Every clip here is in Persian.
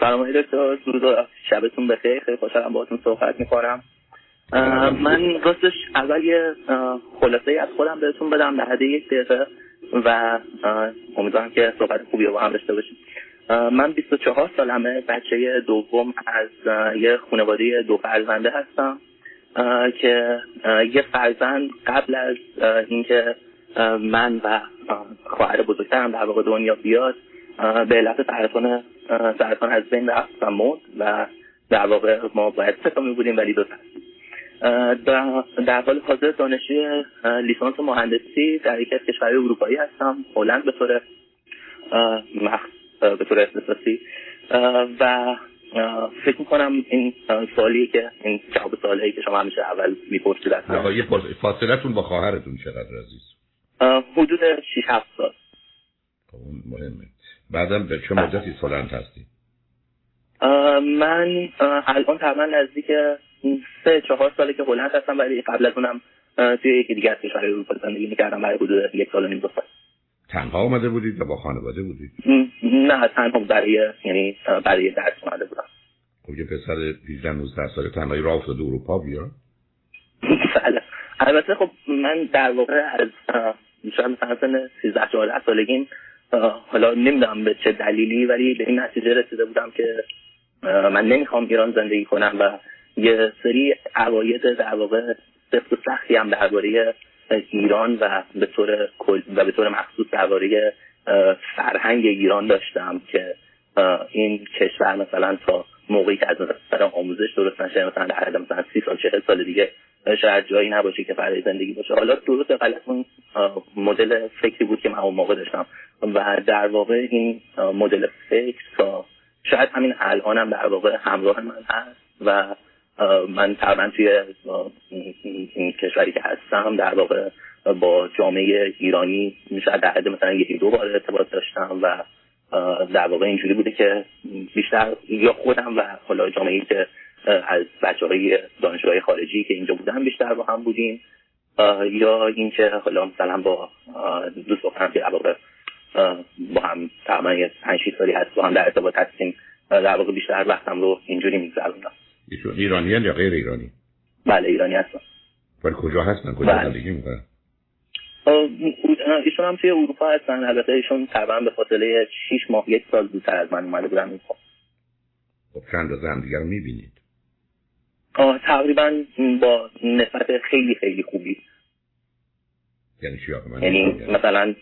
سلام دکتر درود شبتون بخیر. خیلی خوشحالم باهاتون صحبت می‌کنم. من راستش اول یه خلاصه از خودم بهتون بدم در حد یک دقیقه و امیدوارم که صحبت خوبی رو با هم داشته باشیم. من 24 سالمه بچه دوم از یه خانواده دو فرزنده هستم که یه فرزند قبل از اینکه من و خواهر بزرگترم در واقع دنیا بیاد به علت سرطان سرطان از بین رفت و مرد و در واقع ما باید سه بودیم ولی دو در حال حاضر دانشجوی لیسانس مهندسی در یکی از کشورهای اروپایی هستم هلند به طور به طور اختصاصی. و فکر می‌کنم این سوالی که این جواب سوالی که شما همیشه اول می‌پرسید یه فاصلتون با خواهرتون چقدر عزیز؟ حدود 6 7 سال. خب، اون مهمه. بعدم به چه مدتی سالنت هستی؟ من الان تقریبا نزدیک سه چهار ساله که هلند هستم ولی قبل از اونم توی یکی دیگه از کشورهای اروپا زندگی می‌کردم. برای حدود یک سال و نیم دو سال. تنها آمده بودید و با خانواده بودید؟ نه تنها برای یعنی برای درس اومده بودم. خب یه پسر 18 19 ساله تنهایی راه افتاده اروپا بیا بله. البته خب من در واقع از شاید مثلا سن 13 14 سالگیم حالا نمی‌دونم به چه دلیلی ولی به این نتیجه رسیده بودم که من نمی‌خوام ایران زندگی کنم و یه سری عواید در واقع سفت و سختی هم درباره ایران و به طور و به طور مخصوص درباره فرهنگ ایران داشتم که این کشور مثلا تا موقعی که از نظر آموزش درست نشه مثلا در مثلا سی سال چهل سال دیگه شاید جایی نباشه که برای زندگی باشه. حالا درست غلط اون مدل فکری بود که من اون موقع داشتم. و در واقع این مدل فکر تا شاید همین الانم در واقع همراه من هست و من تقریبا توی این کشوری که هستم در واقع با جامعه ایرانی شاید در حد مثلا یکی دو بار ارتباط داشتم و در واقع اینجوری بوده که بیشتر یا خودم و حالا جامعه که از بچه های دانشگاه خارجی که اینجا بودن بیشتر با هم بودیم. یا اینکه حالا مثلا با دوست دخترم که واقع با هم تقریبا یه پنج سالی هست با هم در ارتباط هستیم. در واقع بیشتر وقتم رو اینجوری میگذروندم. ایشون ایرانی یا غیر ایرانی؟ بله ایرانی هستم ولی کجا هستن؟ کجا بله. زندگی می‌کنن؟ ایشون هم توی اروپا هستن. البته ایشون تقریبا به فاصله 6 ماه یک سال زودتر از من اومده بودن این خب چند روز هم دیگر می‌بینید تقریبا با نسبت خیلی خیلی خوبی. یعنی چی یعنی مثلا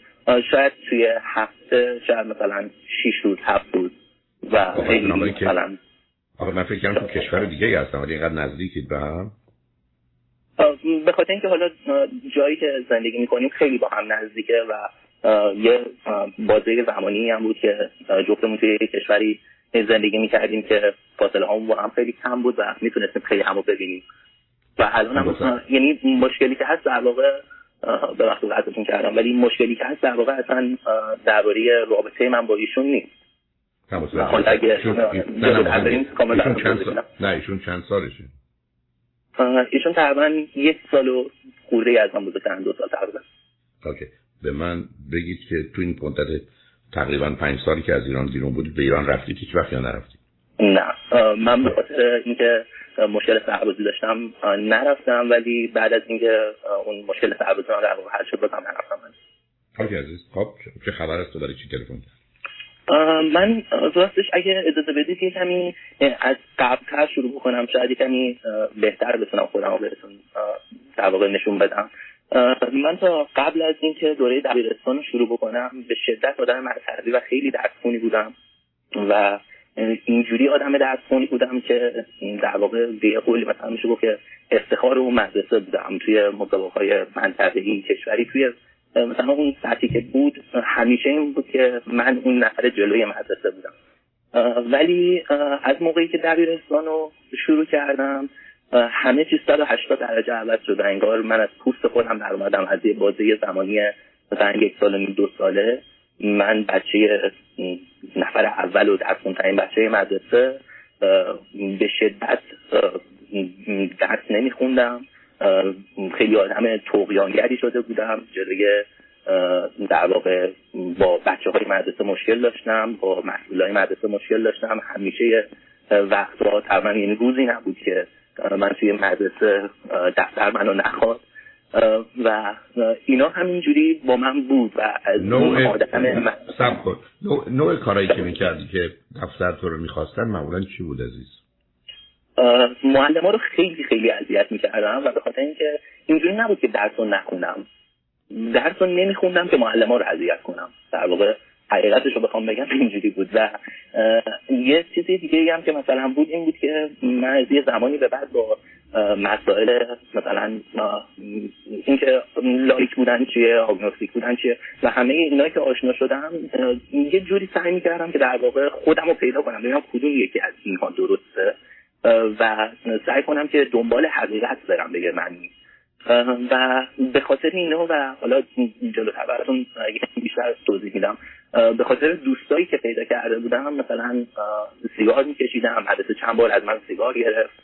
شاید توی هفته شاید مثلا 6 روز هفت روز و خیلی مثلا. آخه من فکر کنم تو کشور دیگه هستم ولی اینقدر نزدیکید به هم. به خاطر اینکه حالا جایی که زندگی می‌کنیم خیلی با هم نزدیکه و یه بازه زمانی هم بود که جفتمون توی کشوری زندگی می‌کردیم که فاصله همون با هم خیلی کم بود و می‌تونستیم خیلی همو ببینیم. و الان هم یعنی مشکلی که هست در واقع به وقت ازتون کردم ولی مشکلی که هست در واقع اصلا درباره رابطه من با ایشون نیست. نه ایشون چند سالشه؟ ایشون تقریبا یک سال و خورده از من بزرگترن دو سال تقریبا. اوکی. به من بگید که تو این مدت تقریبا پنج سالی که از ایران بیرون بودید به ایران رفتید هیچ وقت یا نرفتید؟ نه. من به خاطر اینکه مشکل سربازی داشتم نرفتم ولی بعد از اینکه اون مشکل سربازی در واقع حل شد بازم نرفتم. اوکی عزیز خب چه خبر است؟ تو برای چی تلفن من راستش اگه اجازه بدید یه کمی از قبلتر شروع بکنم. شاید کمی بهتر بتونم خودم رو بهتون در واقع نشون بدم. من تا قبل از اینکه دوره دبیرستان رو شروع بکنم به شدت آدم مرکزی و خیلی درسخونی بودم. و اینجوری آدم درسخونی بودم که در واقع به قولی مثلا میشه گفت که افتخار اون مدرسه بودم. توی مسابقه های منطقه‌ای کشوری توی مثلا اون سطحی که بود همیشه این بود که من اون نفر جلوی مدرسه بودم. ولی از موقعی که دبیرستان رو شروع کردم همه چیز 180 درجه عوض شده انگار من از پوست خودم در اومدم از یه بازه زمانی مثلا یک سال دو ساله من بچه نفر اول و درس این بچه مدرسه به شدت درس نمیخوندم. خیلی آدم توقیانگری شده بودم. جلوی در واقع با بچه های مدرسه مشکل داشتم با مسئول های مدرسه مشکل داشتم. همیشه وقتها تقریبا این روزی نبود که من توی مدرسه دفتر منو نخواد. و اینا همینجوری با من بود و از نوع آدم سب کن. نوع, نوع کارایی که می‌کردی که دفتر تو رو می‌خواستن معمولا چی بود عزیز؟ معلم ها رو خیلی خیلی اذیت می‌کردم و به خاطر اینکه اینجوری نبود که درس رو نخونم. درس رو نمیخوندم که معلم ها رو اذیت کنم. در واقع حقیقتش رو بخوام بگم اینجوری بود. و یه چیزی دیگه هم که مثلا بود این بود که من از یه زمانی به بعد با مسائل مثلا اینکه لایک بودن چیه آگنوستیک بودن چیه و همه اینا که آشنا شدم یه جوری سعی می‌کردم که در واقع خودم رو پیدا کنم ببینم کدوم یکی از اینها درسته و سعی کنم که دنبال حقیقت برم بگه معنی. و به خاطر اینا و حالا جلوتر براتون بیشتر توضیح میدم به خاطر دوستایی که پیدا کرده بودم مثلا سیگار میکشیدم حدث چند بار از من سیگار گرفت.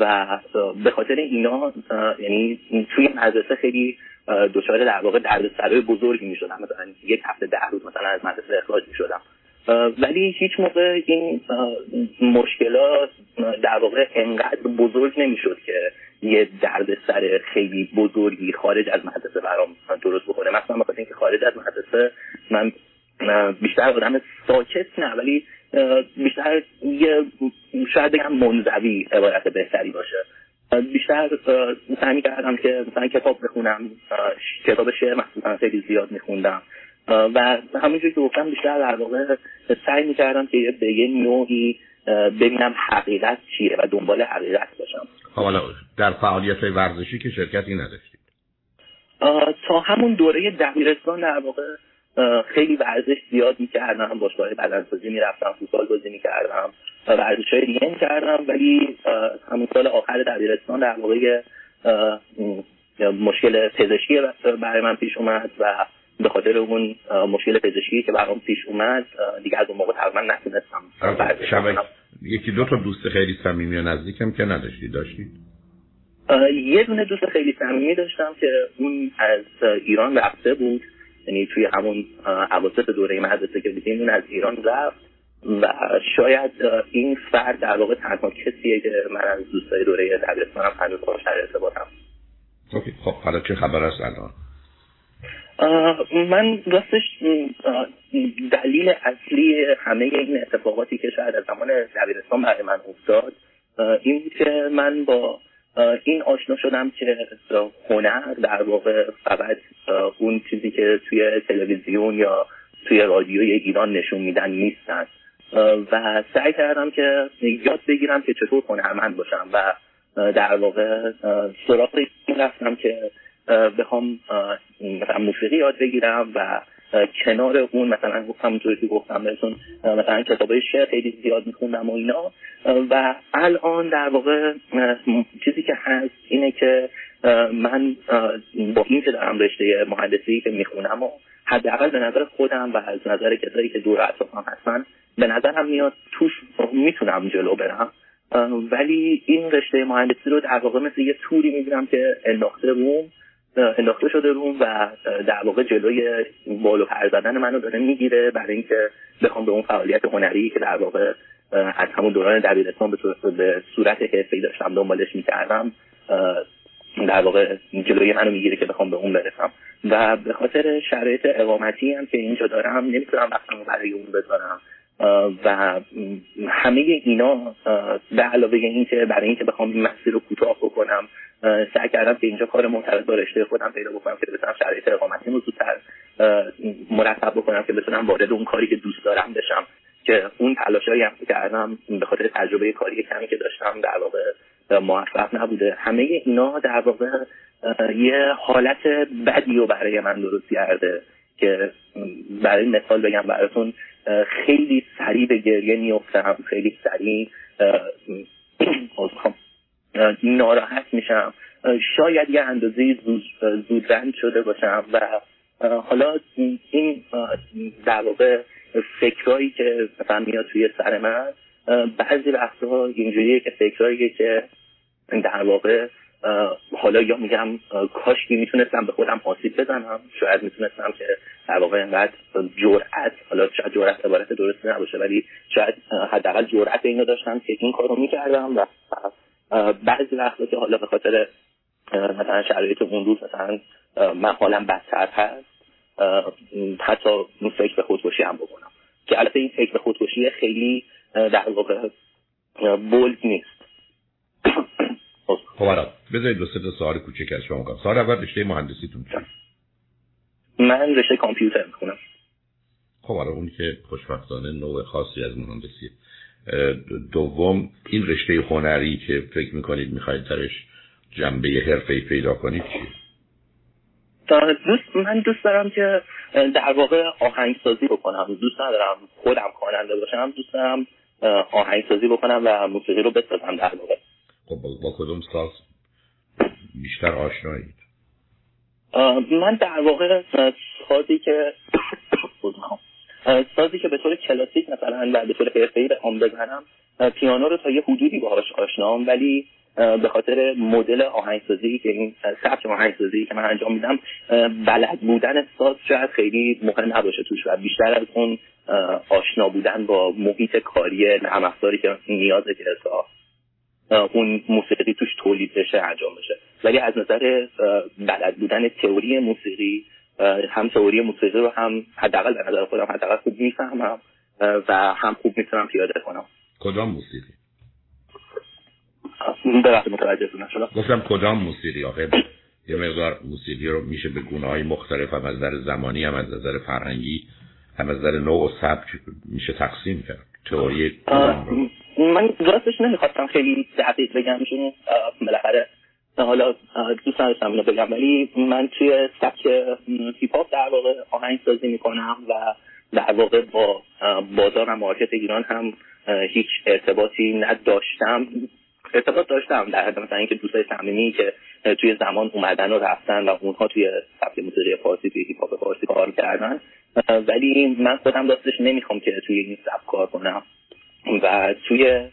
و به خاطر اینا یعنی توی مدرسه خیلی دچار در واقع دردسرای بزرگی می‌شدم. مثلا یک هفته ده روز مثلا از مدرسه اخراج می‌شدم. ولی هیچ موقع این مشکلات در واقع انقدر بزرگ نمی‌شد که یه درد سر خیلی بزرگی خارج از مدرسه برام درست بکنه. مثلا بخاطر اینکه خارج از مدرسه من بیشتر آدم ساکت نه ولی بیشتر یه شاید بگم منزوی عبارت بهتری باشه. بیشتر سعی کردم که مثلا کتاب بخونم کتاب شعر مخصوصا خیلی زیاد میخوندم. و همینجور که گفتم بیشتر در واقع سعی می‌کردم که به یه نوعی ببینم حقیقت چیه و دنبال حقیقت باشم. حالا در فعالیت ورزشی که شرکتی نداشتید. تا همون دوره دبیرستان در واقع خیلی ورزش زیاد می‌کردم باشگاه بدنسازی می‌رفتم فوتبال بازی می‌کردم ورزش های دیگه می‌کردم ولی همون سال آخر دبیرستان در واقع مشکل پزشکی برای من پیش اومد و به خاطر اون مشکل پزشکی که برام پیش اومد دیگه از اون موقع تقریبا نتونستم یکی دو تا دوست خیلی صمیمی و نزدیکم که نداشتی داشتی؟ یه دونه دوست خیلی صمیمی داشتم که اون از ایران رفته بود. یعنی توی همون عواسط دوره مدرسه که دیدیم اون از ایران رفت و شاید این فرد در واقع تنها کسیه که من از دوستای دوره دبیرستانم هنوز باهاش در ارتباطم. خب حالا چه خبر است الان؟ من راستش دلیل اصلی همه این اتفاقاتی که شاید از زمان دبیرستان برای من افتاد این بود که من با این آشنا شدم که هنر در واقع فقط اون چیزی که توی تلویزیون یا توی رادیوی ایران نشون میدن نیستن. و سعی کردم که یاد بگیرم که چطور هنرمند باشم و در واقع سراغ رفتم که بخوام موسیقی یاد بگیرم و کنار اون مثلا همونطوری که گفتم بهتون مثلا کتابای شعر خیلی زیاد میخوندم و اینا. و الان در واقع چیزی که هست اینه که من با این که دارم رشته مهندسی که می‌خونم و حداقل به نظر خودم و از نظر کسایی که دور اطرافم هستن به نظرم میاد توش می‌تونم جلو برم. ولی این رشته مهندسی رو در واقع مثل یه توری می‌بینم که انداخته روم انداخته شده روم و در واقع جلوی بالو پر زدن منو داره می‌گیره برای اینکه بخوام به اون فعالیت هنری که در واقع از همون دوران دبیرستان به صورت حرفه‌ای داشتم دنبالش می‌کردم در واقع جلوی منو می‌گیره که بخوام به اون برسم. و به خاطر شرایط اقامتی هم که اینجا دارم نمی‌تونم وقتمو برای اون بذارم. و همه اینا به علاوه اینکه برای اینکه بخوام این مسیر رو کوتاه بکنم سعی کردم که اینجا کار مرتبط با رشته خودم پیدا بکنم که بتونم شرایط اقامتی رو زودتر مرتب بکنم که بتونم وارد اون کاری که دوست دارم بشم. که اون تلاشایی هم کردم به خاطر تجربه کاری کمی که داشتم در واقع موفق نبوده. همه اینا در واقع یه حالت بدی رو برای من درست کرده که برای مثال بگم براتون خیلی سریع به گریه میفتم خیلی سریع ناراحت میشم. شاید یه اندازه زود, شده باشم و حالا این در واقع فکرهایی که مثلا میاد توی سر من بعضی وقتها اینجوریه که فکرهایی که در واقع حالا یا میگم کاش می‌تونستم به خودم آسیب بزنم. شاید می‌تونستم که در واقع اینقدر جرأت حالا شاید جرأت عبارت درست نباشه ولی شاید حداقل جرأت اینو داشتم که این کارو می‌کردم و بعضی وقتا که حالا به خاطر مثلا شرایط اون روز مثلا من حالم بدتر هست حتی فکر به خودکشی هم بکنم. که البته این فکر به خودکشی خیلی در واقع بولد نیست. خب حالا بذارید دو سه سوال کوچک از شما کنم سوال اول رشته مهندسیتون چیه؟ من رشته کامپیوتر می‌کنم خب حالا اون که خوشبختانه نوع خاصی از مهندسیه دوم این رشته هنری که فکر می‌کنید می‌خواید درش جنبه حرفه پیدا کنید چیه؟ دوست من دوست دارم که در واقع آهنگسازی بکنم. دوست ندارم خودم خواننده باشم دوست دارم آهنگسازی بکنم و موسیقی رو بسازم در واقع. خب با کدوم ساز بیشتر آشنایید؟ من در واقع سازی که سازی که به طور کلاسیک مثلا و به طور حرفه‌ای بخوام بزنم پیانو رو تا یه حدودی باهاش آشنام ولی به خاطر مدل آهنگسازی که این سبک آهنگسازی که من انجام میدم بلد بودن ساز شاید خیلی مهم نباشه توش و بیشتر از اون آشنا بودن با محیط کاری نرم که نیازه که اون موسیقی توش تولید بشه انجام بشه. ولی از نظر بلد بودن تئوری موسیقی هم تئوری موسیقی رو هم حداقل به نظر خودم حداقل خوب می‌فهمم و هم خوب می‌تونم پیاده کنم. کدام موسیقی؟ ببخشید متوجه نشدم گفتم کدام موسیقی آخه؟ یه مقدار موسیقی رو میشه به گونه های مختلف هم از نظر زمانی هم از نظر فرهنگی هم از نظر نوع و سبک میشه تقسیم کرد. تئوری من راستش نمی‌خواستم خیلی دقیق بگم چون بالاخره حالا دوست نداشتم اینو بگم. ولی من توی سبک هیپ هاپ در واقع آهنگ سازی می‌کنم و در واقع با بازار و market ایران هم هیچ ارتباطی نداشتم. ارتباط داشتم در حد مثلا اینکه دوستای صمیمی که توی زمان اومدن و رفتن و اونها توی سبک موسیقی فارسی توی هیپ هاپ فارسی کار کردن. ولی من خودم راستش نمی‌خوام که توی این سبک کار کنم. و توی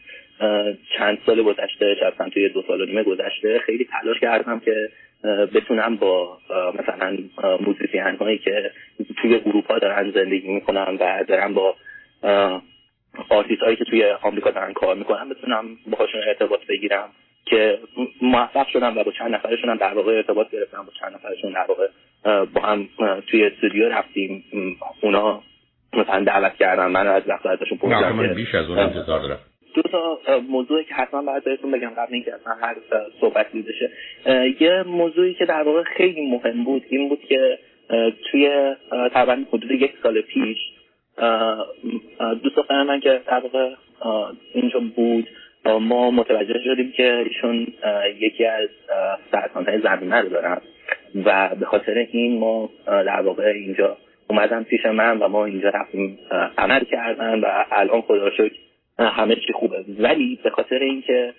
چند سال گذشته شاید توی دو سال و نیمه گذشته خیلی تلاش کردم که بتونم با مثلا musician هایی که توی اروپا دارن زندگی می‌کنن و دارن با آرتیست هایی که توی آمریکا دارن کار می‌کنن بتونم باهاشون ارتباط بگیرم که موفق شدم و با چند نفرشون در واقع ارتباط گرفتم با چند نفرشون در واقع با هم توی استودیو رفتیم اونا مثلا دعوت کردن من از وقت ازشون پرسیدم بیش از اون انتظار دارم. دو تا موضوعی که حتما باید بهتون بگم قبل اینکه اصلا هر صحبت بشه. یه موضوعی که در واقع خیلی مهم بود این بود که توی تقریبا حدود یک سال پیش دوست دختر من که در واقع اینجا بود ما متوجه شدیم که ایشون یکی از سرطانهای زمینه رو دارن و به خاطر این ما در واقع اینجا اومدن پیش من و ما اینجا رفتیم عمل کردن و الان خدا شکر همه چی خوبه. ولی به خاطر اینکه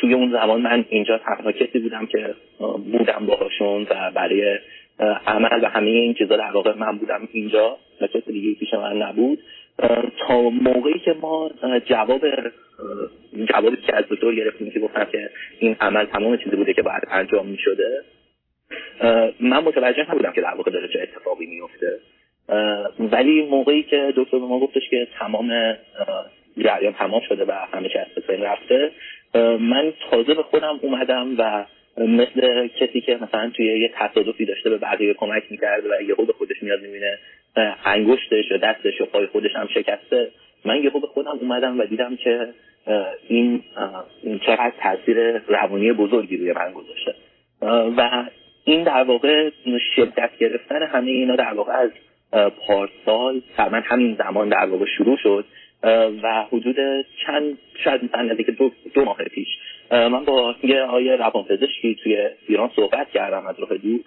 توی اون زمان من اینجا تنها کسی بودم که بودم باهاشون و برای عمل و همه این چیزا در واقع من بودم اینجا و کسی دیگه پیش من نبود. تا موقعی که ما جواب جوابی که از دکتر گرفتیم که گفتم که این عمل تمام چیزی بوده که باید انجام می شده من متوجه نبودم که در واقع داره چه اتفاقی میفته. ولی موقعی که دکتر به ما گفتش که تمام جریان تمام شده و همه چیز از رفته من تازه به خودم اومدم و مثل کسی که مثلا توی یه تصادفی داشته به بقیه کمک می‌کرد و یهو به خودش میاد می‌بینه انگشتش یا دستش یا پای خودش هم شکسته من یهو به خودم اومدم و دیدم که این چقدر تاثیر روانی بزرگی روی من گذاشته. و این در واقع شدت گرفتن همه اینا در واقع از پارسال تقریبا همین زمان در واقع شروع شد و حدود چند شاید مثلا نزدیک دو, دو ماه پیش. من با یه آیه روانپزشکی توی ایران صحبت کردم از راه دور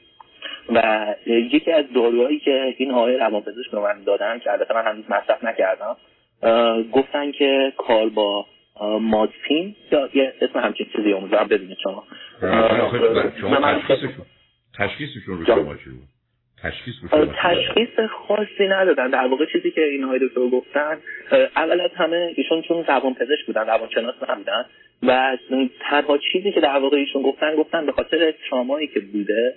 و یکی از داروهایی که این آقای روانپزشک به من دادن که البته من هنوز مصرف نکردم گفتن که کار با مازپین یا یه اسم همچین چیزی امیدوارم ببینید شما. تشخیصشون رو شما چی بود؟ تشخیص تشخیص خاصی ندادن. در واقع چیزی که این های دکتر گفتن اول از همه ایشون چون زبان پزشک بودن زبان شناس نبودن و تنها چیزی که در واقع ایشون گفتن گفتن به خاطر ترامایی که بوده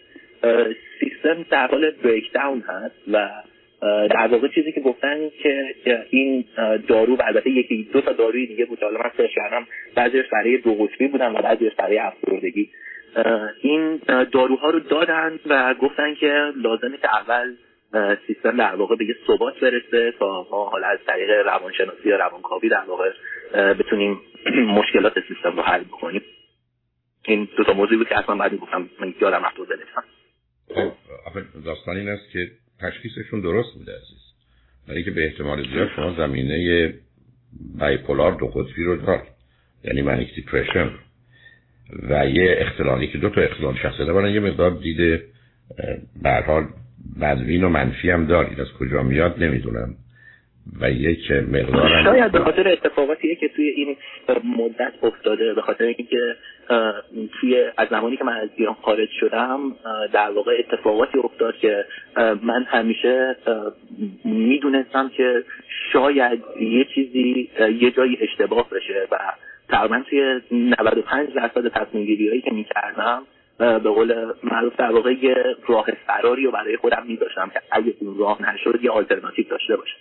سیستم در حال بریک داون هست و در واقع چیزی که گفتن که این دارو البته یکی دو تا داروی دیگه بود حالا من سرچ کردم بعضیش برای دو قطبی بودن و بعضیش برای افسردگی. این داروها رو دادن و گفتن که لازمه که اول سیستم در واقع به یه ثبات برسه تا ما حالا از طریق روانشناسی یا روانکاوی در واقع بتونیم مشکلات سیستم رو حل بکنیم. این دو تا موضوعی بود که اصلا بعد گفتم. من یادم رفت داستان این است که تشخیصشون درست بوده عزیز. برای که به احتمال زیاد شما زمینه بایپولار دو قطبی رو دار یعنی منیک دیپرشن و یه اختلالی که دو تا اختلال شخصیت دارن یه مقدار دیده به حال بدوین و منفی هم دارید. از کجا میاد نمی‌دونم. و یک مقدار شاید به خاطر اتفاقاتی که توی این مدت افتاده به خاطر اینکه توی از زمانی که من از ایران خارج شدم در واقع اتفاقاتی افتاد که من همیشه می‌دونستم که شاید یه چیزی یه جایی اشتباه بشه و تقریبا توی 95 درصد تصمیم گیری هایی که می‌کردم به قول معروف در واقع یه راه فراری رو برای خودم میداشتم که اگه اون راه نشد یه آلترناتیو داشته باشه.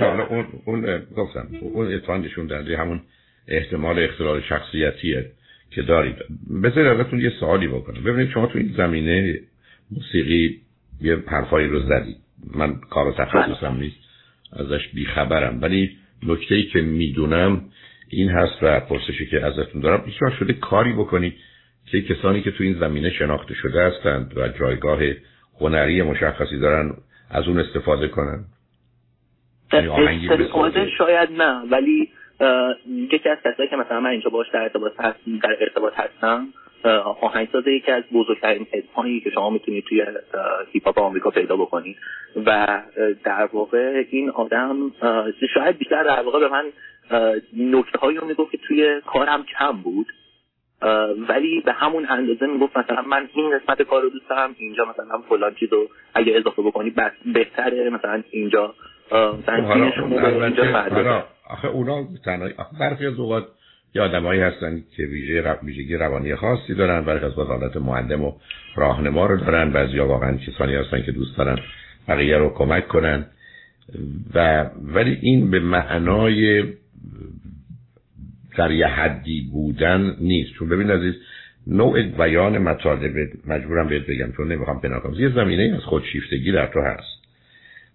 حالا اون اون گفتم اون اتفاق نشون همون احتمال اختلال شخصیتیه که دارید. بذارید ازتون یه سوالی بکنم. ببینید شما تو این زمینه موسیقی یه حرفایی رو زدید. من کار تخصصم نیست ازش بیخبرم. ولی نکته ای که می‌دونم این هست و پرسشی که ازتون دارم. هیچ شده کاری بکنید که کسانی که تو این زمینه شناخته شده هستند و جایگاه هنری مشخصی دارن از اون استفاده کنن. یعنی استفاده شاید نه ولی یکی از کسایی که مثلا من اینجا باش در ارتباط هست در ارتباط هستم آهنگساز یکی از بزرگترین اسمهایی که شما می‌تونید توی هیپ هاپ آمریکا پیدا بکنید. و در واقع این آدم شاید بیشتر در واقع به من نکته هایی رو می‌گفت که توی کارم کم بود. ولی به همون اندازه می‌گفت مثلا من این قسمت کار رو دوست دارم اینجا مثلا فلان چیز رو اگه اضافه بکنی بهتره مثلا اینجا آخه اونا تنهایی برخی از اوقات یه آدمایی هستن که ویژه ویژگی روانی خاصی دارن برخی از حالت معلم و راهنما رو دارن. بعضیا واقعا کسانی هستن که دوست دارن بقیه رو کمک کنن. و ولی این به معنای در یه حدی بودن نیست. چون ببین عزیز نوع بیان مطالب مجبورم بهت بگم چون نمی‌خوام پنهان کنم یه زمینه از خودشیفتگی در تو هست.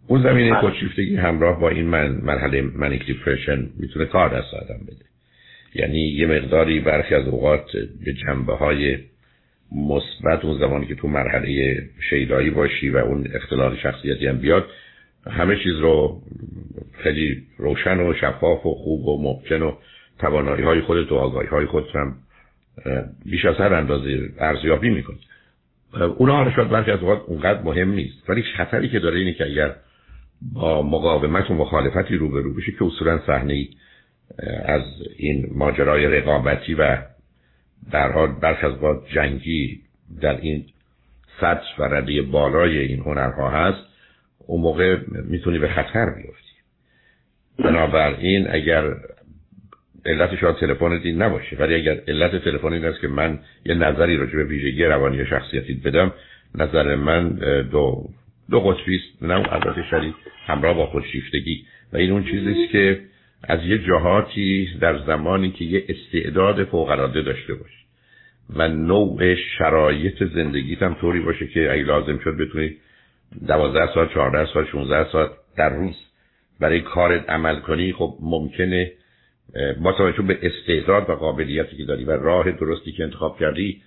اون زمینه بله. خودشیفتگی همراه با این من مرحله منیک دیپرشن می‌تونه کار دست آدم بده. یعنی یه مقداری برخی از اوقات به جنبه های مثبت اون زمانی که تو مرحله شیدایی باشی و اون اختلال شخصیتی هم بیاد همه چیز رو خیلی روشن و شفاف و خوب و ممکن و توانایی های خودت و آگاهی های خودت هم بیش از هر اندازه ارزیابی می‌کنی. اونا شاید برخی از اوقات اونقدر مهم نیست ولی خطری که داره اینه که اگر با مقاومت و مخالفتی روبرو بشه که اصولا صحنه از این ماجرای رقابتی و در حال برخ از با جنگی در این سطح و رده بالای این هنرها هست اون موقع می‌تونی به خطر بیفتی. بنابراین اگر علت شاید تلفن دین نباشه ولی اگر علت تلفن این است که من یه نظری راجع به ویژگی روانی شخصیتی بدم نظر من دو دو قطبی است نه البته شدید همراه با خودشیفتگی. و این اون چیزی است که از یه جهاتی در زمانی که یه استعداد فوق العاده داشته باشه و نوع شرایط زندگیت هم طوری باشه که اگه لازم شد بتونی دوازده ساعت چهارده ساعت 16 ساعت در روز برای کارت عمل کنی خب ممکنه با توجه به استعداد و قابلیتی که داری و راه درستی که انتخاب کردی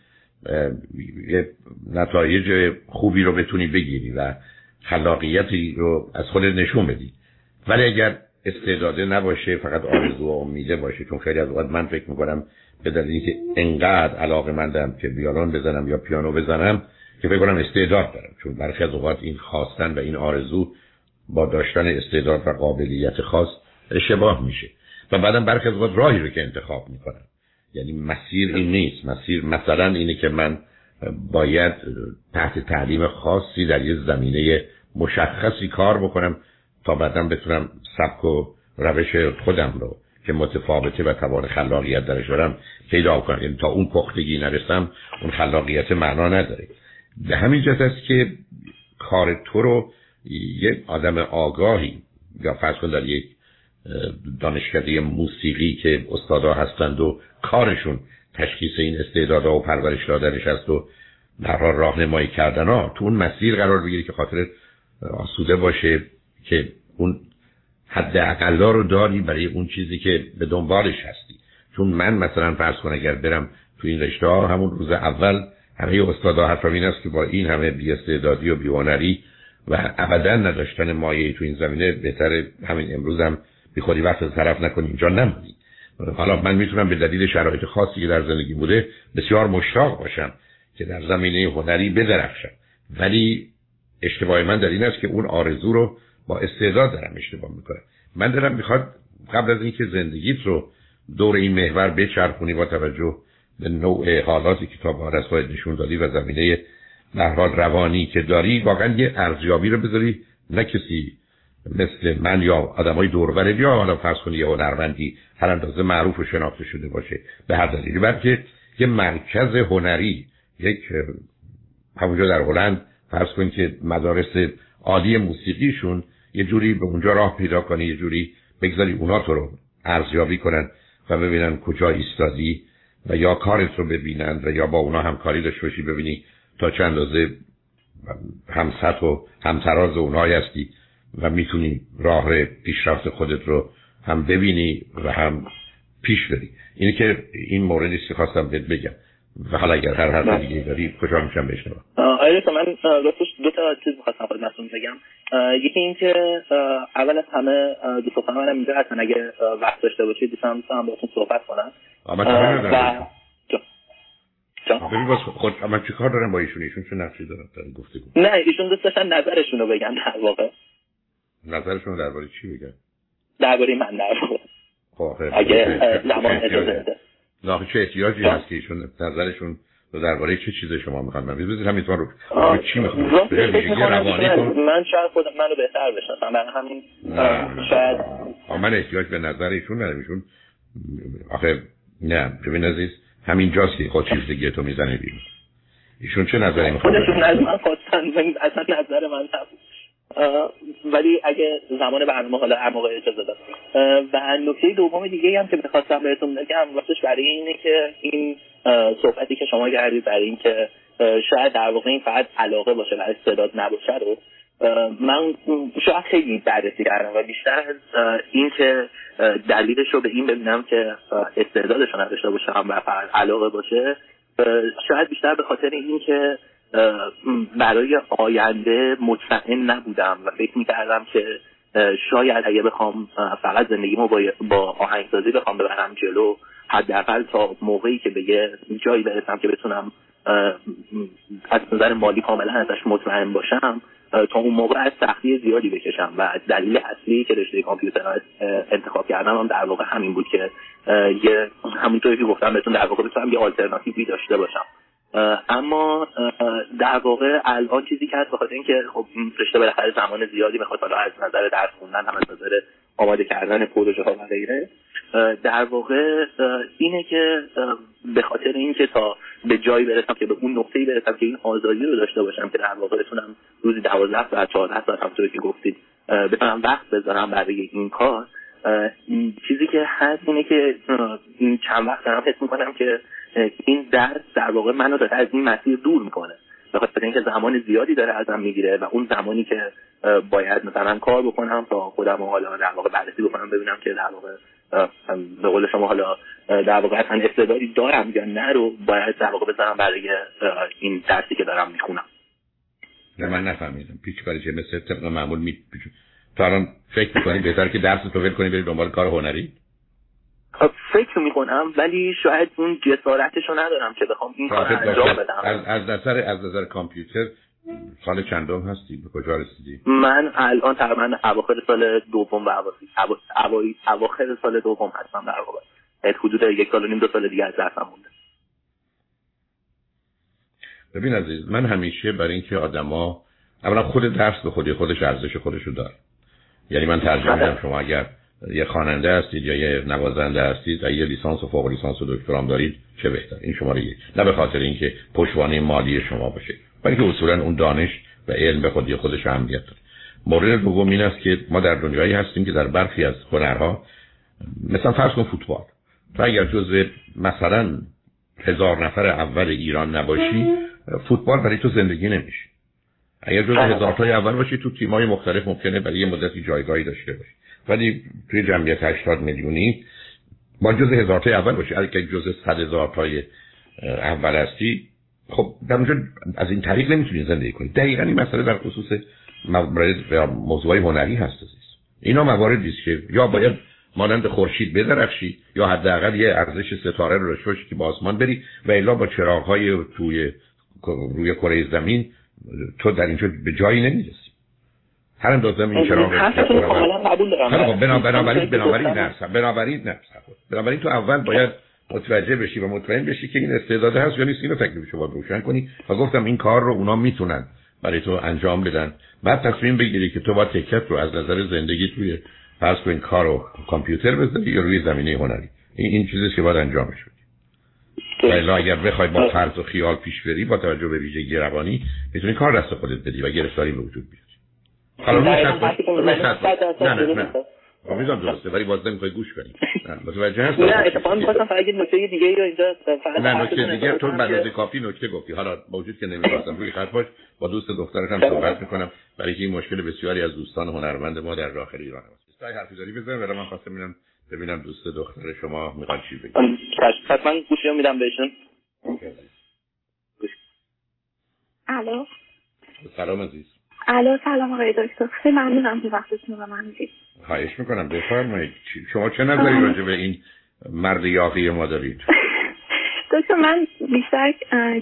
یه نتایج خوبی رو بتونی بگیری و خلاقیتی رو از خود نشون بدی. ولی اگر استعداده نباشه فقط آرزو و امیده باشه. چون خیلی از اوقات من فکر می‌کنم به دلیلی که انقدر علاقه مندم که بیاران بزنم یا پیانو بزنم که فکر کنم استعداد دارم. چون برخی از اوقات این خواستن و این آرزو با داشتن استعداد و قابلیت خاص اشتباه میشه. و بعدم برخی از اوقات راهی رو که انتخاب می‌کنم. یعنی مسیر این نیست. مسیر مثلا اینه که من باید تحت تعلیم خاصی در یه زمینه مشخصی کار بکنم تا بعدا بتونم سبک و روش خودم رو که متفاوته و توان خلاقیت درش دارم پیدا کنم. یعنی تا اون پختگی نرسم اون خلاقیت معنا نداره. به همین جهت است که کار تو رو یک آدم آگاهی یا فرض کن در یک دانشکده موسیقی که استادا هستند و کارشون تشخیص این استعدادها و پرورش دادنش است و در راهنمایی کردن ها تو اون مسیر قرار بگیری که خاطر آسوده باشه. که اون حد اقلا رو داری برای اون چیزی که به دنبالش هستی. چون من مثلا فرض کن اگر برم تو این رشته ها همون روز اول همه استادا حرفم این است که با این همه بیاستعدادی و بیوانری و ابدا نداشتن مایه تو این زمینه بهتر همین امروز هم بی خودی وقت طرف نکنی اینجا نمونی. حالا من می‌تونم به دلیل شرایط خاصی که در زندگی بوده بسیار مشتاق باشم که در زمینه هنری بدرخشم. ولی اشتباه من در این است که اون آرزو رو با استعداد دارم اشتباه می‌کنم. من دارم می‌خواد قبل از اینکه زندگیت رو دور این محور بچرخونی با توجه به نوع حالاتی که تا بارس نشون دادی و زمینه نهراد روانی که داری واقعا یه ارزیابی رو بذاری. نه کسی مثل من یا آدم های دوربره یا حالا فرض کنی یه هنرمندی هر اندازه معروف و شناخته شده باشه به هر دلیلی بلکه یه مرکز هنری یک همونجا در هلند فرض کنید که مدارس عالی موسیقیشون یه جوری به اونجا راه پیدا کنی یه جوری بگذاری اونا تو رو ارزیابی کنن و ببینن کجا ایستادی و یا کارت رو ببینن و یا با اونا همکاری داشته باشی ببینی تا چند اندازه همسط و همتراز اونایی هستی و می‌تونی راه پیشرفت خودت رو هم ببینی و هم پیش بری. اینه که این موردی که خواستم بهت بگم. و حالا اگر هر هر دیگه داری کجا میشم بشنوم؟ آره من راستش دو تا چیز می‌خواستم خدمتتون بگم. یکی این که اول از همه دو تا منم اینجا هستن. اگه وقت داشته باشید دوستم می‌تونم باهاتون صحبت کنم و ببین باز خود من چی کار دارم با ایشون؟ ایشون چه نقشی دارم در گفته نه ایشون دوست داشتن نظرشون رو بگن در واقع. نظرشون درباره چی بگن؟ درباره من در واقع. خب اگه زمان اجازه نه چه احتیاجی هست که ایشون نظرشون درباره چه چیز شما می‌خوان من بذارید همینطور رو چی می‌خوان من شاید خودم منو بهتر بشناسم برای همین شاید من احتیاج به نظر ایشون ندارم. ایشون آخه نه ببین عزیز همین جاست که خود چیزدگی تو می‌زنه بیرون. ایشون چه نظری می‌خواد؟ خودشون از من خواستن. اصلا نظر من نبود. ولی اگه زمان برنامه حالا هر موقع اجازه داد. و نکته دوم دیگه هم که می‌خواستم بهتون بگم راستش برای اینه که این صحبتی که شما کردید برای اینکه شاید در واقع این فقط علاقه باشه و استعداد نباشه رو من شاید خیلی بررسی کردم و بیشتر از این که دلیلش رو به این ببینم که استعدادش رو نداشته باشم و فقط علاقه باشه شاید بیشتر به خاطر این که برای آینده مطمئن نبودم و فکر می‌کردم که شاید اگه بخوام فقط زندگیمو با, با آهنگسازی بخوام ببرم جلو حداقل تا موقعی که به یه جایی برسم که بتونم از نظر مالی کاملا ازش مطمئن باشم تا اون موقع از سختی زیادی بکشم و دلیل اصلی که رشته کامپیوتر انتخاب کردم هم در واقع همین بود که یه همونطوری که گفتم بهتون در واقع بتونم یه آلترناتیوی داشته باشم. اما در واقع الان چیزی که هست بخاطر اینکه خب رشته بالاخره زمان زیادی می‌خواد حالا از نظر درس خوندن هم از نظر آماده کردن پروژه ها و غیره در واقع اینه که به خاطر اینکه تا به جایی برسم که به اون نقطه‌ای برسم که این آزادی رو داشته باشم که در واقع بتونم روزی 12 ساعت 14 ساعت همونطور که گفتید بتونم وقت بذارم برای این کار چیزی که هست اینه که چند وقت دارم حس می‌کنم که این درس در واقع منو داره از این مسیر دور می‌کنه. به خاطر اینکه زمان زیادی داره ازم می‌گیره و اون زمانی که باید مثلا کار بکنم تا خودم حالا در واقع بررسی بکنم ببینم که در واقع به قول شما حالا در واقع اصلا استعدادی دارم یا نه رو باید در واقع بزنم برای این درسی که دارم می‌خونم. نه من نفهمیدم. پیچ برای چه مثل طبق معمول می تا الان فکر می‌کنی بهتر که درس تو ول کنی بری دنبال کار هنری؟ فکر می‌کنم ولی شاید اون جسارتش رو ندارم که بخوام این کار انجام بدم. از, از نظر از نظر کامپیوتر سال چندم هستی؟ به کجا رسیدی؟ من الان تقریبا اواخر سال دوم و اواخر سال دوم هستم در واقع. حدود یک سال و نیم دو سال دیگه از درسم مونده. ببین عزیز من همیشه برای اینکه آدما اولا خود درس به خودی خودش ارزش خودشو داره. یعنی من ترجمه میدم شما اگر یه خواننده هستید یا یه نوازنده هستید یه لیسانس و فوق لیسانس و دکترام دارید چه بهتر؟ این شماره یک. نه به خاطر اینکه پشتوانه مالی شما باشه بلکه اصولا اون دانش و علم به خودی خودش اهمیت داره. مورد دوم این است که ما در دنیایی هستیم که در برخی از هنرها مثلا فرض کن فوتبال. تو اگر جز مثلا هزار نفر اول ایران نباشی فوتبال برای تو زندگی نمیشه. اگر جز بله. هزار تای اول باشی تو تیمای مختلف ممکنه برای یه مدتی جایگاهی داشته باشی. ولی توی جمعیت 80 میلیونی با جز هزار تای اول باشی اگر جز 100 هزار تای اول هستی خب در اونجا از این طریق نمی‌تونی زندگی کنی. دقیقا این مسئله در خصوص موارد موضوع هنری هست اینا مواردی است که یا باید مانند خورشید بدرخشی یا حداقل یه ارزش ستاره رو داشته که با آسمان بری و الا با چراغ‌های توی روی کره زمین تو در اینجا به جایی نمی‌رسی. هر اندازه این چراغ قبول دارم. بنابراین بنابراین نه بنابراین نه بنابراین تو اول باید متوجه بشی و مطمئن بشی که این استعداد هست یا نیست. اینو تکلیفش باید روشن کنی و گفتم این کار رو اونا می‌تونن برای تو انجام بدن. بعد تصمیم بگیری که تو با تکت رو از نظر زندگی توی فرض کن کار رو کامپیوتر بذاری یا روی زمینه هنری. این این چیزی که باید انجامش بدی و اگر بخوای با فرض و خیال پیش بری با توجه به ویژگی روانی می‌تونی کار دست خودت بدی و گرفتاری به وجود بیاری. حالا نه نه نه. خب درسته. ولی باز نمی‌خوای گوش کنی. متوجه هست نه اتفاقا می‌خواستم فقط یه نکته دیگه ای رو اینجا نه نکته دیگه. تو بعد کافی نکته گفتی. حالا موجود که نمی‌خواستم روی خط باش با دوست دخترت هم صحبت می‌کنم. برای که این مشکل بسیاری از دوستان هنرمند ما در داخل ایران هست. استای حرفی داری بزن ولی من خواستم ببینم ببینم دوست دختر شما می‌خواد چی بگه. حتما گوشی رو میدم بهشون. الو. سلام عزیز. الو سلام آقای دکتر. خیلی ممنونم که وقتتون رو من می‌دید. خواهش می‌کنم بفرمایید. شما چه نظری راجع به این مرد یاقی ما دارید؟ دکتر من بیشتر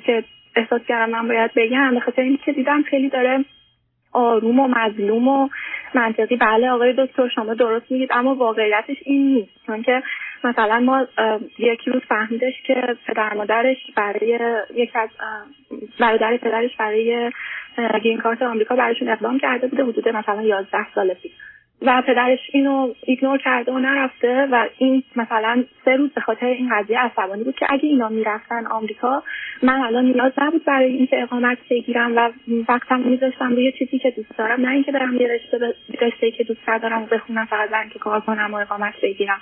که احساس کردم من باید بگم به خاطر اینکه دیدم خیلی داره آروم و مظلوم و منطقی. بله آقای دکتر شما درست میگید اما واقعیتش این نیست. چون که مثلا ما یکی روز فهمیدش که پدر مادرش برای یک از برادر پدرش برای گرین کارت آمریکا برایشون اقدام کرده بوده حدود مثلا 11 سال پیش. و پدرش اینو ایگنور کرده و نرفته و این مثلا سه روز به خاطر این قضیه عصبانی بود که اگه اینا می‌رفتن آمریکا من الان نیاز نبود برای اینکه اقامت بگیرم و وقتم میذاشتم روی چیزی که دوست دارم نه اینکه برم یه رشته که دوست دارم و بخونم فقط برای اینکه کار کنم و اقامت بگیرم.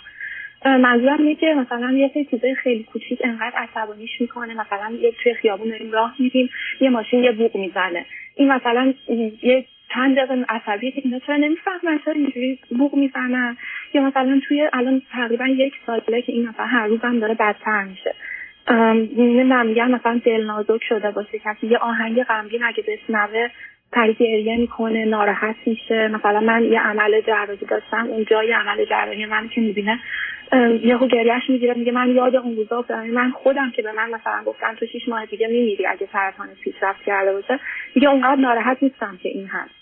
منظورم اینه که مثلا یه سری چیزای خیلی کوچیک انقدر عصبانیش می‌کنه. مثلا یه توی خیابون داریم راه میریم یه ماشین یه بوق می‌زنه. این مثلا یه چند دقیقه عصبیه که اینا چرا نمی‌فهمن؟ چرا اینجوری بوق می‌زنن؟ یا مثلا توی الان تقریبا یک ساله که این مثلا هر روزم داره بدتر میشه. میگن مثلا دل نازک شده باشه. کسی یه آهنگ غمگین اگه بشنوه پری گریه می‌کنه ناراحت میشه. مثلا من یه عمل جراحی داشتم اونجا یه عمل جراحی من که می‌بینه یهو گریهش می‌گیره میگه من یاد اون روزا افتادم. من خودم که به من مثلا گفتن تو شیش ماه دیگه میمیری اگه سرطان پیشرفت کرده باشه. میگه اونقدر ناراحت نیستم که این هست.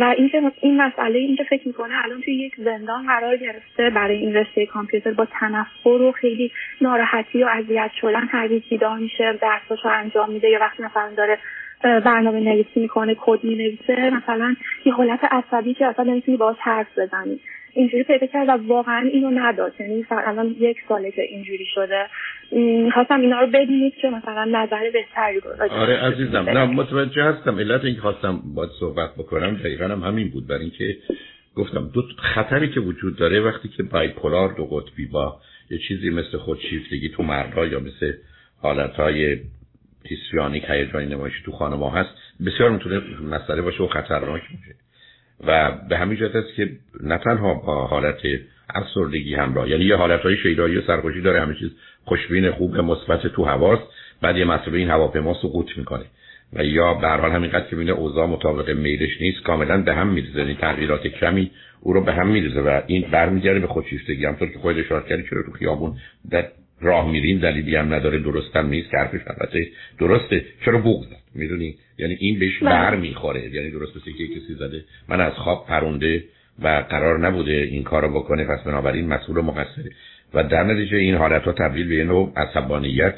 و این مسئله اینکه فکر می‌کنه الان توی یک زندان قرار گرفته برای این رشته کامپیوتر با تنفر و خیلی ناراحتی و اذیت شدن هر بیدار میشه درساشو انجام میده. یا وقتی مثلا داره برنامه نویسی می‌کنه کد می‌نویسه. مثلا یه حالت عصبی که اصلا نمی‌تونی باهاش حرف بزنی. اینجوری پیدا کرد و واقعا اینو نداشت. یعنی الان یک ساله که اینجوری شده. می‌خواستم اینا رو بدونید که مثلا نظر بهتری آره عزیزم. نه متوجه هستم. علت اینکه خواستم باید صحبت بکنم دقیقا هم همین بود. برای اینکه گفتم دو خطری که وجود داره وقتی که بایپولار دو قطبی با یه چیزی مثل خودشیفتگی تو مردها یا مثل حالتهای هیستریانیک هیجانی نمایشی تو خانم هست بسیار می‌تونه مسئله باشه و خطرناک میشه و به همین جهت است که نه تنها با حالت افسردگی همراه یعنی یه حالتهای شیدایی و سرخوشی داره همه چیز خوشبین خوب مثبت تو هواست بعد یه مسئله این هواپیما سقوط می‌کنه. و یا به هر حال همینقدر که بینه اوضاع مطابق میلش نیست کاملا به هم میریزه یعنی تغییرات کمی او رو به هم میریزه و این برمیگرده به خودشیفتگی. همطور که خود اشاره کردی چرا تو خیابون در راه میرین دلیلی هم نداره درستم نیست که حرفش البته درسته. چرا بغض؟ می‌دونی؟ یعنی این بهش بله. بر می‌خوره. یعنی درست مثل که کسی زده. من از خواب پرونده و قرار نبوده این کارو بکنه پس بنابراین مسئول و مقصره. و در نتیجه این حالت ها تبدیل به نوع عصبانیت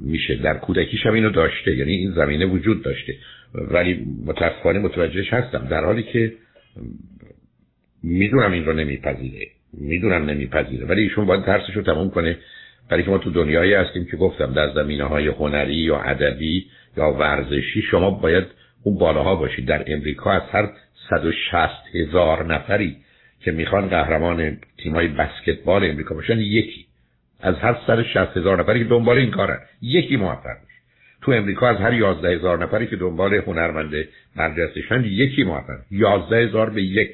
میشه. در کودکیش هم اینو داشته. یعنی این زمینه وجود داشته. ولی متاسفانه متوجهش هستم. در حالی که می‌دونم این رو نمیپذیره. می‌دونم نمیپذیره. ولی ایشون باید ترسش رو تموم کنه. برای که ما تو دنیایی هستیم که گفتم در زمینه های هنری یا ادبی یا ورزشی شما باید اون بالاها باشید. در امریکا از هر 160 هزار نفری که می‌خوان قهرمان تیمای بسکتبال امریکا باشن یکی. از هر 160 هزار نفری که دنبال این کارن یکی موفق میشه. تو امریکا از هر 11 هزار نفری که دنبال هنرمند برجستشن یکی موفق. 11 هزار به یک.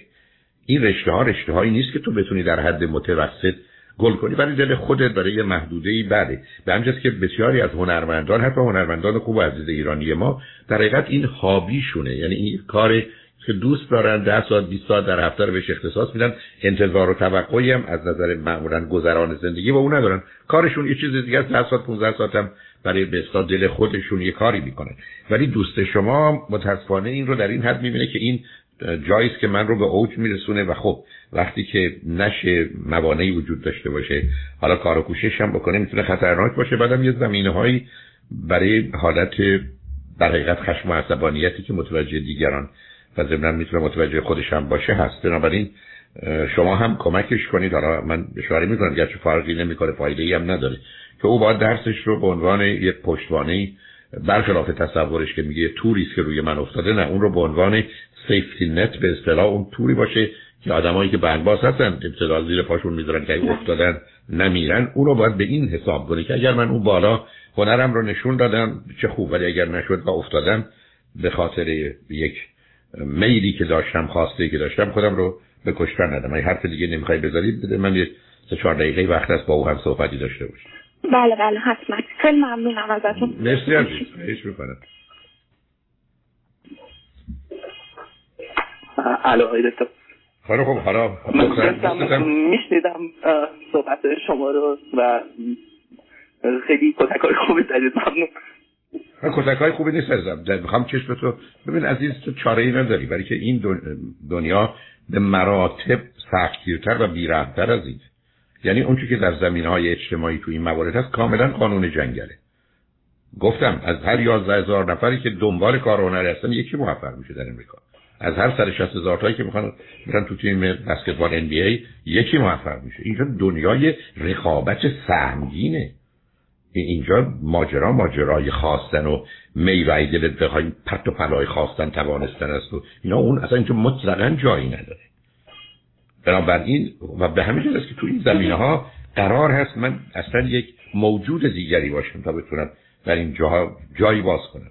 این رشته ها رشته هایی نیست که تو بتونی در حد متوسط گل کنی. ولی دل خودت برای یه محدوده ای بده. به همجاست که بسیاری از هنرمندان حتی هنرمندان خوب و عزیز ایرانی ما در حقیقت این هابیشونه. یعنی این کار که دوست دارن ده ساعت 20 ساعت در هفته رو بهش اختصاص میدن انتظار و توقعی هم از نظر معمولا گذران زندگی با اون ندارن. کارشون یه چیز دیگه است. 10 ساعت 15 ساعت هم برای به دل خودشون یه کاری می‌کنن. ولی دوست شما متاسفانه این رو در این حد می‌بینه که این جایی که من رو به اوج میرسونه و خب وقتی که نشه موانعی وجود داشته باشه حالا کار و کوشش هم بکنه می‌تونه خطرناک باشه. بعدم یه زمینه هایی برای حالت در حقیقت خشم و عصبانیتی که متوجه دیگران و ضمن می‌تونه متوجه خودش هم باشه هست. بنابراین شما هم کمکش کنید. حالا من اشاره می‌کنم گرچه فرقی نمی‌کنه فایده ای هم نداره که او باید درسش رو به عنوان یک پشتوانه برخلاف تصورش که میگه توری که روی من افتاده نه اون رو به عنوان سیفتی نت به اصطلاح اون توری باشه که آدمایی که بنگاز هستن ابتدا زیر پاشون می‌ذارن که افتادن نمیرن اون رو باید به این حساب کنه که اگر من اون بالا هنرم رو نشون دادم چه خوب ولی اگر نشد و افتادم به خاطر یک میلی که داشتم خواسته که داشتم خودم رو به کشتن ندم. اگه حرف دیگه نمی‌خوای بذاری بده من یه سه چهار دقیقه وقت است با او هم صحبتی داشته باشیم. بله بله حتما. خیلی ممنونم ازتون. مرسی عزیز. هیچ می‌کنم. الو آقای دکتر. خب حالا میشنیدم صحبت شما رو و خیلی کتک های خوبی زدید. ممنون. کتک های خوبی نیست ازم می‌خوام چشم تو ببین عزیز تو چاره ای نداری برای که این دنیا به مراتب سختگیرتر و بیرحمتر از این. یعنی اون که در زمین های اجتماعی تو این موارد هست کاملا قانون جنگله. گفتم از هر یازده هزار نفری که دنبال کار هنری هستن یکی موفق میشه در امریکا. از هر سر شست هزار تایی که می‌خوان برن تو تیم بسکتبال ان یکی موفق میشه. اینجا دنیای رقابت سهمگینه. اینجا ماجرا ماجرای خواستن و میوه دلت بخوای پت و پلای خواستن توانستن است و اینا اون اصلا اینجا مطلقا جایی نداره. بنابراین و به همین است که تو این زمینه ها قرار هست من اصلا یک موجود دیگری باشم تا بتونم در این جاها جایی باز کنم.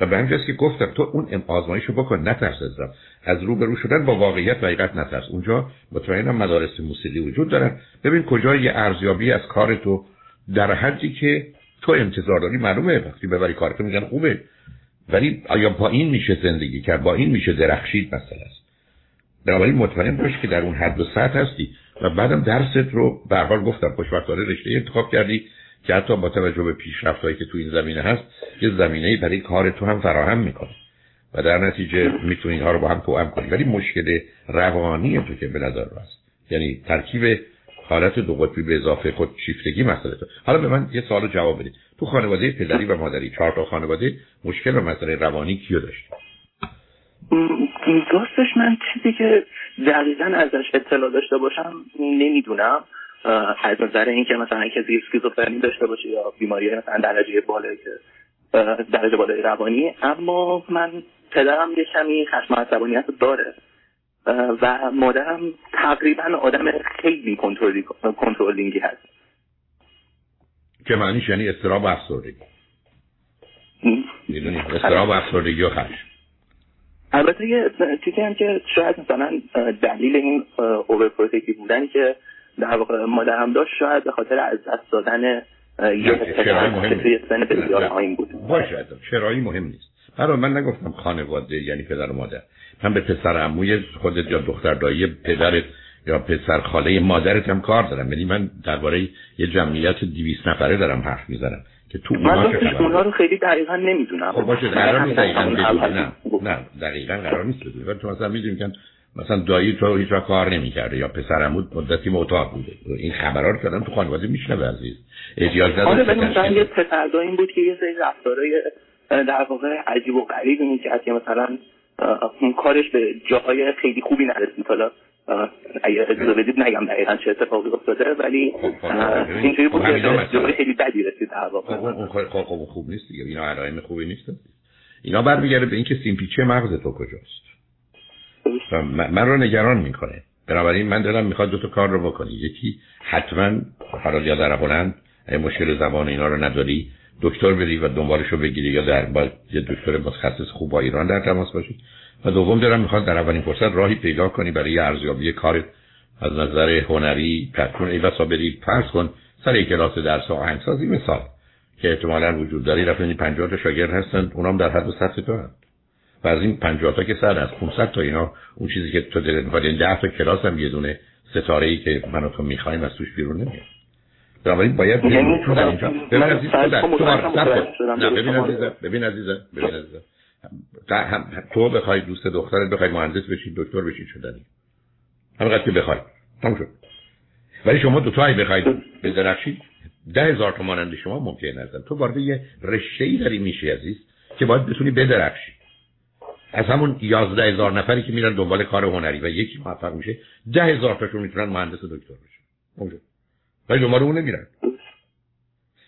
و به همین که گفتم تو اون آزمایش رو بکن نترس ازم از روبرو شدن با واقعیت و حقیقت نترس. اونجا مطمئنم مدارس موسیقی وجود دارن ببین کجا یه ارزیابی از کار تو در حدی که تو انتظار داری معلومه. وقتی ببری کارت میگن خوبه. ولی آیا با این میشه زندگی کرد؟ با این میشه درخشید؟ مثلا است. بنابراین مطمئن باش که در اون حد و سطح هستی. و بعدم درست رو به حال گفتم خوشبختانه رشته انتخاب کردی که حتی با توجه به پیشرفت‌هایی که تو این زمینه هست یه زمینه برای کار تو هم فراهم می‌کنه. و در نتیجه می‌تونی اینها رو با هم توأم کنی. ولی مشکل روانی تو که به نظر هست. یعنی ترکیب حالت دو قطبی به اضافه خود شیفتگی مسئله تو. حالا به من یه سوال جواب بدید. تو خانواده پدری و مادری چهار تا خانواده مشکل و مسئله روانی کیو داشت راستش من چیزی که دقیقا ازش اطلاع داشته باشم نمی‌دونم. از نظر اینکه مثلا کسی اسکیزوفرنی داشته باشه یا بیماری مثلا درجه بالایی که درجه بالای روانی. اما من پدرم یه کمی خشم عصبانیت داره. و مادرم تقریبا آدم خیلی کنترلینگی هست. که معنیش یعنی استراب و افسردگی. می‌دونی؟ استراب و افسردگی و خشم. البته یه چیزی هم که شاید مثلا دلیل این اوور بودنی که در واقع مادرم داشت شاید به خاطر از دست دادن یه توی سن بسیار پایین بود. باشه چرایی مهم نیست. برای من نگفتم خانواده یعنی پدر و مادر. من به پسر عموی خودت یا دختر دایی پدرت یا پسر خاله مادرت هم کار دارم. یعنی من درباره یه جمعیت 200 نفره دارم حرف می‌زنم. که تو من اونها رو خیلی دقیقا نمی‌دونم. خب باشه قرار نیست دقیقا بدونی نه نه دقیقا قرار نیست بدونی. ولی تو مثلا می‌دونی که مثلا دایی تو هیچ کار نمی‌کرده یا پسرمود مدتی معتاد بوده. این خبرها رو کردم تو خانواده میشنوه عزیز. احتیاج نداره آره مثلا یه پسر این بود که یه سری رفتارهای در واقع عجیب و غریب می‌کرد که مثلا کارش به جاهای خیلی خوبی نرسید حالا اجازه بدید نگم دقیقا چه اتفاقی افتاده ولی خب، خب، خب، اینجوری بود که خیلی بدی رسید در واقع اون خوب نیست دیگه. اینا علائم خوبی نیست. اینا برمیگرده به اینکه سیمپیچه مغز تو کجاست. من رو نگران می‌کنه. بنابراین من دارم می‌خواد دو تا کار رو بکنی. یکی حتما حالا یا در هلند مشکل زبان اینا رو نداری دکتر بری و دنبالش رو بگیری یا در باید یه دکتر متخصص خوب با ایران در تماس باشید و دوم دارم می‌خواد در اولین فرصت راهی پیدا کنی برای ارزیابی کار از نظر هنری پترون ای بسا بری پرس کن سر کلاس درس و آهنگسازی مثال که احتمالا وجود داری. رفتنی 50 تا شاگرد هستن اونام در حد سطح تو هست و از این 50 تا که سر از 500 تا اینا اون چیزی که تو دلت می‌خواد این 10 تا کلاس هم یه دونه ستاره ای که من و تو می‌خوایم از توش بیرون نمیاد بنابراین باید یعنی ببین عزیزم ببین عزیزم ببین عزیزم ببین عزیزم. تو بخوای دوست دخترت بخوای مهندس بشی دکتر بشی شدنی همینقدر که بخوای. تمام شد. ولی شما دو تایی بخواید بدرخشید. ده هزار تومانند شما ممکن نزن تو وارد یه رشته ای داری میشی عزیز که باید بتونی بدرخشی. از همون یازده هزار نفری که میرن دنبال کار هنری و یکی موفق میشه ده هزار تاشون می‌تونن مهندس دکتر بشن. ولی دنبال اون نمیرن.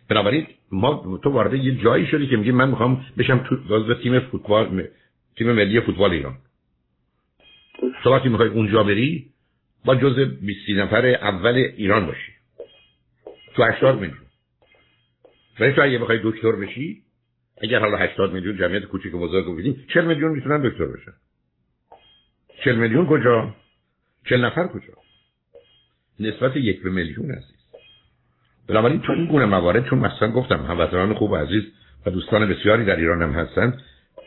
بنابراین ما تو وارد یه جایی شدی که میگی من می‌خوام بشم تو تیم فوتبال تیم ملی فوتبال ایران. تو وقتی می‌خوای اونجا بری با جز 20 نفر اول ایران باشی. تو 80 میلیون. ولی تو اگه بخوای دکتر بشی اگر حالا 80 میلیون جمعیت کوچیک و بزرگ بودیم 40 میلیون می‌تونن دکتر بشن. 40 میلیون کجا؟ 40 نفر کجا؟ نسبت یک به میلیون عزیز بنابراین تو این گونه موارد چون مثلا گفتم هموطنان خوب و عزیز و دوستان بسیاری در ایران هم هستن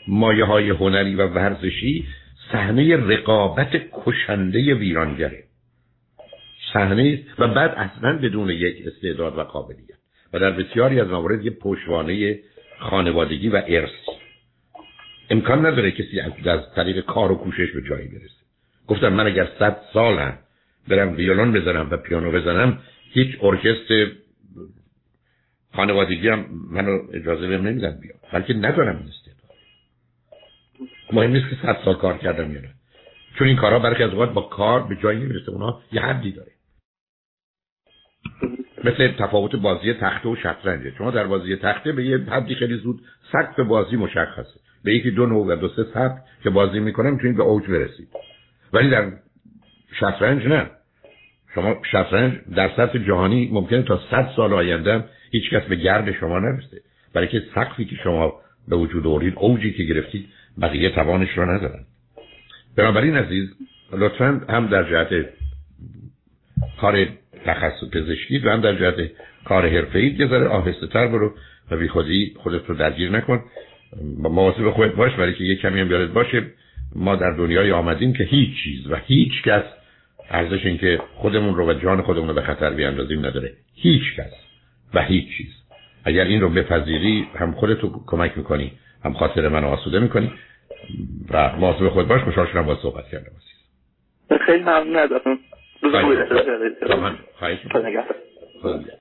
مایه های هنری و ورزشی صحنه رقابت کشنده ویرانگره صحنه و بعد اصلا بدون یک استعداد و قابلیت. و در بسیاری از موارد یه پشوانه خانوادگی و ارث. امکان نداره کسی از طریق کار و کوشش به جایی برسه. گفتم من اگر صد سالم برم ویولون بزنم و پیانو بزنم هیچ ارکستر خانوادگی هم منو اجازه بهم نمیدن بیام. بلکه ندارم این استعداد. مهم نیست که صد سال کار کردم یا نه. چون این کارها برخی از اوقات با کار به جایی نمی‌رسه. اونا یه حدی داره. مثل تفاوت بازی تخته و شطرنجه. شما در بازی تخته به یه حدی خیلی زود سقف بازی مشخصه. به یکی دو نوع و دو سه سطح که بازی می‌کنه می‌تونید به اوج برسید. ولی در شطرنج نه. شما شطرنج در سطح جهانی ممکنه تا صد سال آینده هیچ کس به گرد شما نرسه. برای که سقفی که شما به وجود آورید اوجی که گرفتید بقیه توانش رو ندارن. بنابراین عزیز لطفا هم در جهت کار تخصص پزشکی و هم در جهت کار حرفه‌ای یه ذره آهسته تر برو و بی خودی خودت رو درگیر نکن. مواظب خودت باش برای که یه کمی هم بیارد باشه ما در دنیای آمدیم که هیچ چیز و هیچ کس ارزش این که خودمون رو و جان خودمون رو به خطر بیاندازیم نداره. هیچ کس. و هیچ چیز. اگر این رو بپذیری هم خودتو کمک می‌کنی هم خاطر من آسوده می‌کنی و مواظب خود باش خوشحال شدم با صحبت کردم. خیلی ممنون ازتون. خواهش